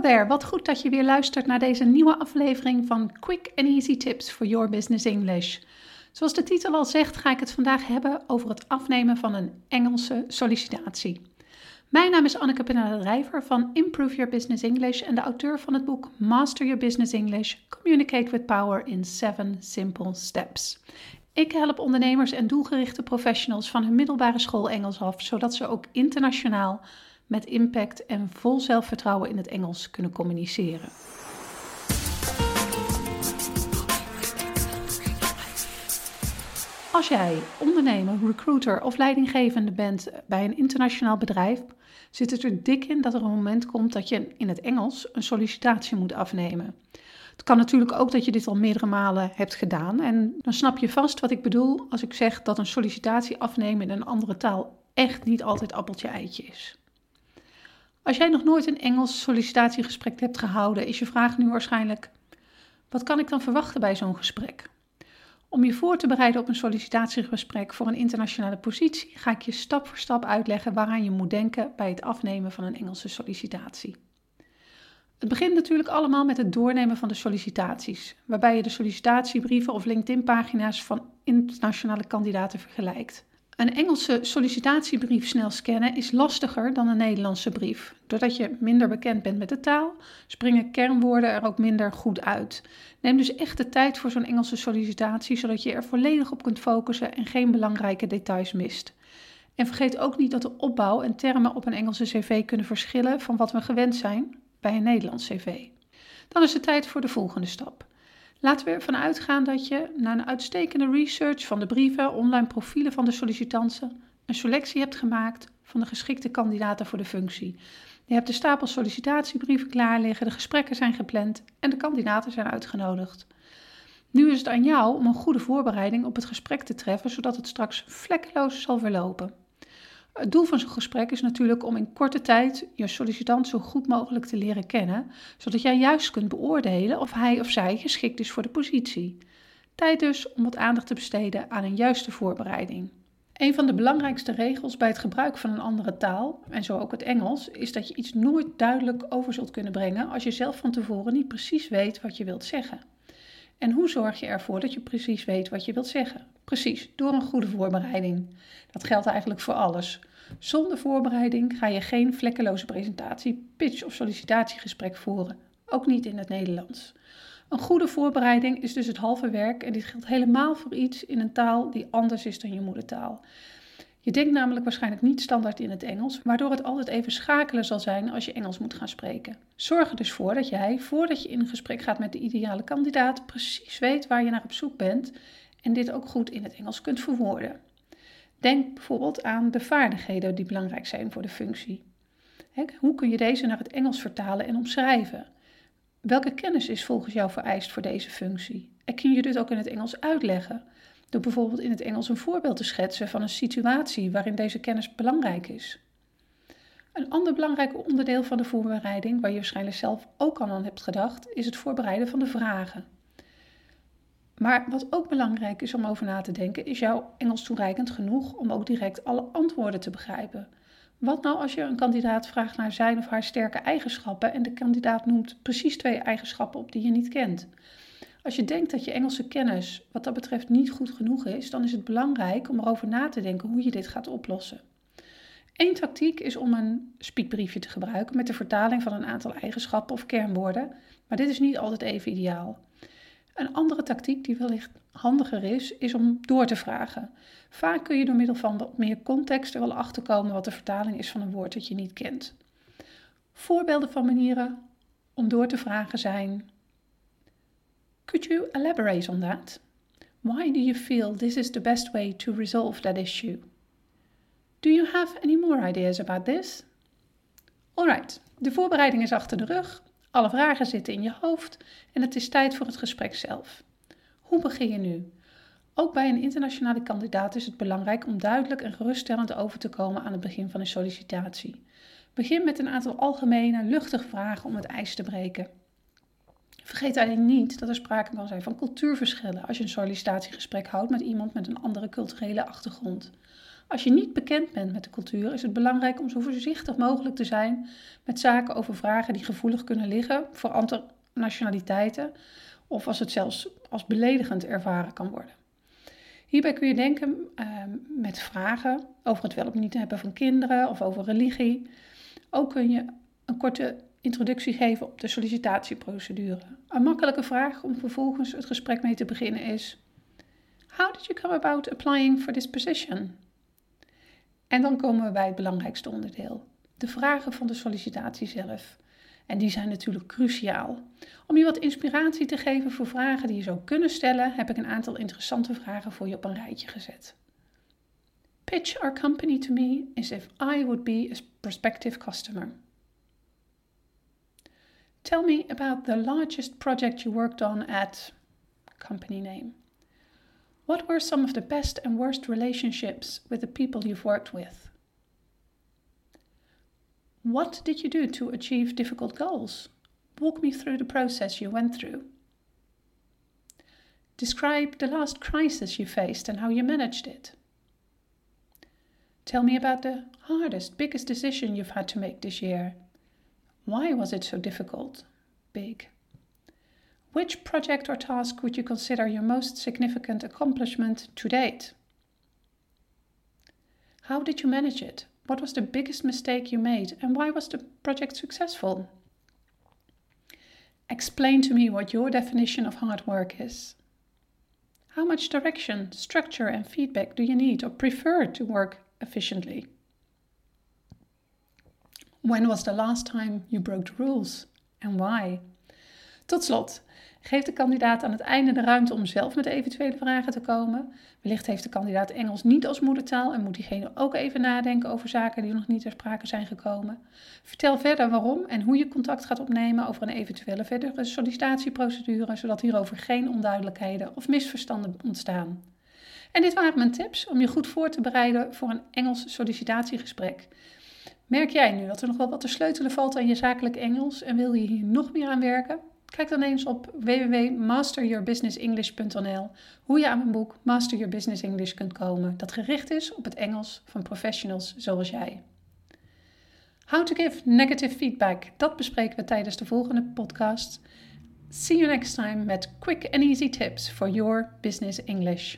There, wat goed dat je weer luistert naar deze nieuwe aflevering van Quick and Easy Tips for Your Business English. Zoals de titel al zegt, ga ik het vandaag hebben over het afnemen van een Engelse sollicitatie. Mijn naam is Anneke Pinada-Rijver van Improve Your Business English en de auteur van het boek Master Your Business English: Communicate with Power in 7 Simple Steps. Ik help ondernemers en doelgerichte professionals van hun middelbare school Engels af, zodat ze ook internationaal met impact en vol zelfvertrouwen in het Engels kunnen communiceren. Als jij ondernemer, recruiter of leidinggevende bent bij een internationaal bedrijf, zit het er dik in dat er een moment komt dat je in het Engels een sollicitatie moet afnemen. Het kan natuurlijk ook dat je dit al meerdere malen hebt gedaan en dan snap je vast wat ik bedoel als ik zeg dat een sollicitatie afnemen in een andere taal echt niet altijd appeltje eitje is. Als jij nog nooit een Engels sollicitatiegesprek hebt gehouden, is je vraag nu waarschijnlijk: wat kan ik dan verwachten bij zo'n gesprek? Om je voor te bereiden op een sollicitatiegesprek voor een internationale positie, ga ik je stap voor stap uitleggen waaraan je moet denken bij het afnemen van een Engelse sollicitatie. Het begint natuurlijk allemaal met het doornemen van de sollicitaties, waarbij je de sollicitatiebrieven of LinkedIn-pagina's van internationale kandidaten vergelijkt. Een Engelse sollicitatiebrief snel scannen is lastiger dan een Nederlandse brief. Doordat je minder bekend bent met de taal, springen kernwoorden er ook minder goed uit. Neem dus echt de tijd voor zo'n Engelse sollicitatie, zodat je er volledig op kunt focussen en geen belangrijke details mist. En vergeet ook niet dat de opbouw en termen op een Engelse cv kunnen verschillen van wat we gewend zijn bij een Nederlands cv. Dan is het tijd voor de volgende stap. Laten we ervan uitgaan dat je na een uitstekende research van de brieven, online profielen van de sollicitanten, een selectie hebt gemaakt van de geschikte kandidaten voor de functie. Je hebt de stapel sollicitatiebrieven klaar liggen, de gesprekken zijn gepland en de kandidaten zijn uitgenodigd. Nu is het aan jou om een goede voorbereiding op het gesprek te treffen, zodat het straks vlekkeloos zal verlopen. Het doel van zo'n gesprek is natuurlijk om in korte tijd je sollicitant zo goed mogelijk te leren kennen, zodat jij juist kunt beoordelen of hij of zij geschikt is voor de positie. Tijd dus om wat aandacht te besteden aan een juiste voorbereiding. Een van de belangrijkste regels bij het gebruik van een andere taal, en zo ook het Engels, is dat je iets nooit duidelijk over zult kunnen brengen als je zelf van tevoren niet precies weet wat je wilt zeggen. En hoe zorg je ervoor dat je precies weet wat je wilt zeggen? Precies, door een goede voorbereiding. Dat geldt eigenlijk voor alles. Zonder voorbereiding ga je geen vlekkeloze presentatie, pitch of sollicitatiegesprek voeren, ook niet in het Nederlands. Een goede voorbereiding is dus het halve werk en dit geldt helemaal voor iets in een taal die anders is dan je moedertaal. Je denkt namelijk waarschijnlijk niet standaard in het Engels, waardoor het altijd even schakelen zal zijn als je Engels moet gaan spreken. Zorg er dus voor dat jij, voordat je in gesprek gaat met de ideale kandidaat, precies weet waar je naar op zoek bent en dit ook goed in het Engels kunt verwoorden. Denk bijvoorbeeld aan de vaardigheden die belangrijk zijn voor de functie. Hoe kun je deze naar het Engels vertalen en omschrijven? Welke kennis is volgens jou vereist voor deze functie? En kun je dit ook in het Engels uitleggen? Door bijvoorbeeld in het Engels een voorbeeld te schetsen van een situatie waarin deze kennis belangrijk is. Een ander belangrijk onderdeel van de voorbereiding, waar je waarschijnlijk zelf ook al aan hebt gedacht, is het voorbereiden van de vragen. Maar wat ook belangrijk is om over na te denken, is jouw Engels toereikend genoeg om ook direct alle antwoorden te begrijpen? Wat nou als je een kandidaat vraagt naar zijn of haar sterke eigenschappen en de kandidaat noemt precies twee eigenschappen op die je niet kent? Als je denkt dat je Engelse kennis wat dat betreft niet goed genoeg is, dan is het belangrijk om erover na te denken hoe je dit gaat oplossen. Eén tactiek is om een speakbriefje te gebruiken met de vertaling van een aantal eigenschappen of kernwoorden, maar dit is niet altijd even ideaal. Een andere tactiek die wellicht handiger is, is om door te vragen. Vaak kun je door middel van meer context er wel achter komen wat de vertaling is van een woord dat je niet kent. Voorbeelden van manieren om door te vragen zijn: Could you elaborate on that? Why do you feel this is the best way to resolve that issue? Do you have any more ideas about this? Alright, de voorbereiding is achter de rug. Alle vragen zitten in je hoofd en het is tijd voor het gesprek zelf. Hoe begin je nu? Ook bij een internationale kandidaat is het belangrijk om duidelijk en geruststellend over te komen aan het begin van een sollicitatie. Begin met een aantal algemene, luchtige vragen om het ijs te breken. Vergeet alleen niet dat er sprake kan zijn van cultuurverschillen als je een sollicitatiegesprek houdt met iemand met een andere culturele achtergrond. Als je niet bekend bent met de cultuur, is het belangrijk om zo voorzichtig mogelijk te zijn met zaken over vragen die gevoelig kunnen liggen voor nationaliteiten of als het zelfs als beledigend ervaren kan worden. Hierbij kun je denken uh, met vragen over het wel of niet hebben van kinderen of over religie. Ook kun je een korte introductie geven op de sollicitatieprocedure. Een makkelijke vraag om vervolgens het gesprek mee te beginnen is: How did you come about applying for this position? En dan komen we bij het belangrijkste onderdeel: de vragen van de sollicitatie zelf. En die zijn natuurlijk cruciaal. Om je wat inspiratie te geven voor vragen die je zou kunnen stellen, heb ik een aantal interessante vragen voor je op een rijtje gezet. Pitch our company to me as if I would be a prospective customer. Tell me about the largest project you worked on at company name. What were some of the best and worst relationships with the people you've worked with? What did you do to achieve difficult goals? Walk me through the process you went through. Describe the last crisis you faced and how you managed it. Tell me about the hardest, biggest decision you've had to make this year. Why was it so difficult? Big. Which project or task would you consider your most significant accomplishment to date? How did you manage it? What was the biggest mistake you made and why was the project successful? Explain to me what your definition of hard work is. How much direction, structure, and feedback do you need or prefer to work efficiently? When was the last time you broke the rules and why? Tot slot, geef de kandidaat aan het einde de ruimte om zelf met eventuele vragen te komen. Wellicht heeft de kandidaat Engels niet als moedertaal en moet diegene ook even nadenken over zaken die nog niet ter sprake zijn gekomen. Vertel verder waarom en hoe je contact gaat opnemen over een eventuele verdere sollicitatieprocedure, zodat hierover geen onduidelijkheden of misverstanden ontstaan. En dit waren mijn tips om je goed voor te bereiden voor een Engels sollicitatiegesprek. Merk jij nu dat er nog wel wat te sleutelen valt aan je zakelijk Engels en wil je hier nog meer aan werken? Kijk dan eens op www.masteryourbusinessenglish.nl hoe je aan mijn boek Master Your Business English kunt komen, dat gericht is op het Engels van professionals zoals jij. How to give negative feedback, dat bespreken we tijdens de volgende podcast. See you next time met quick and easy tips for your business English.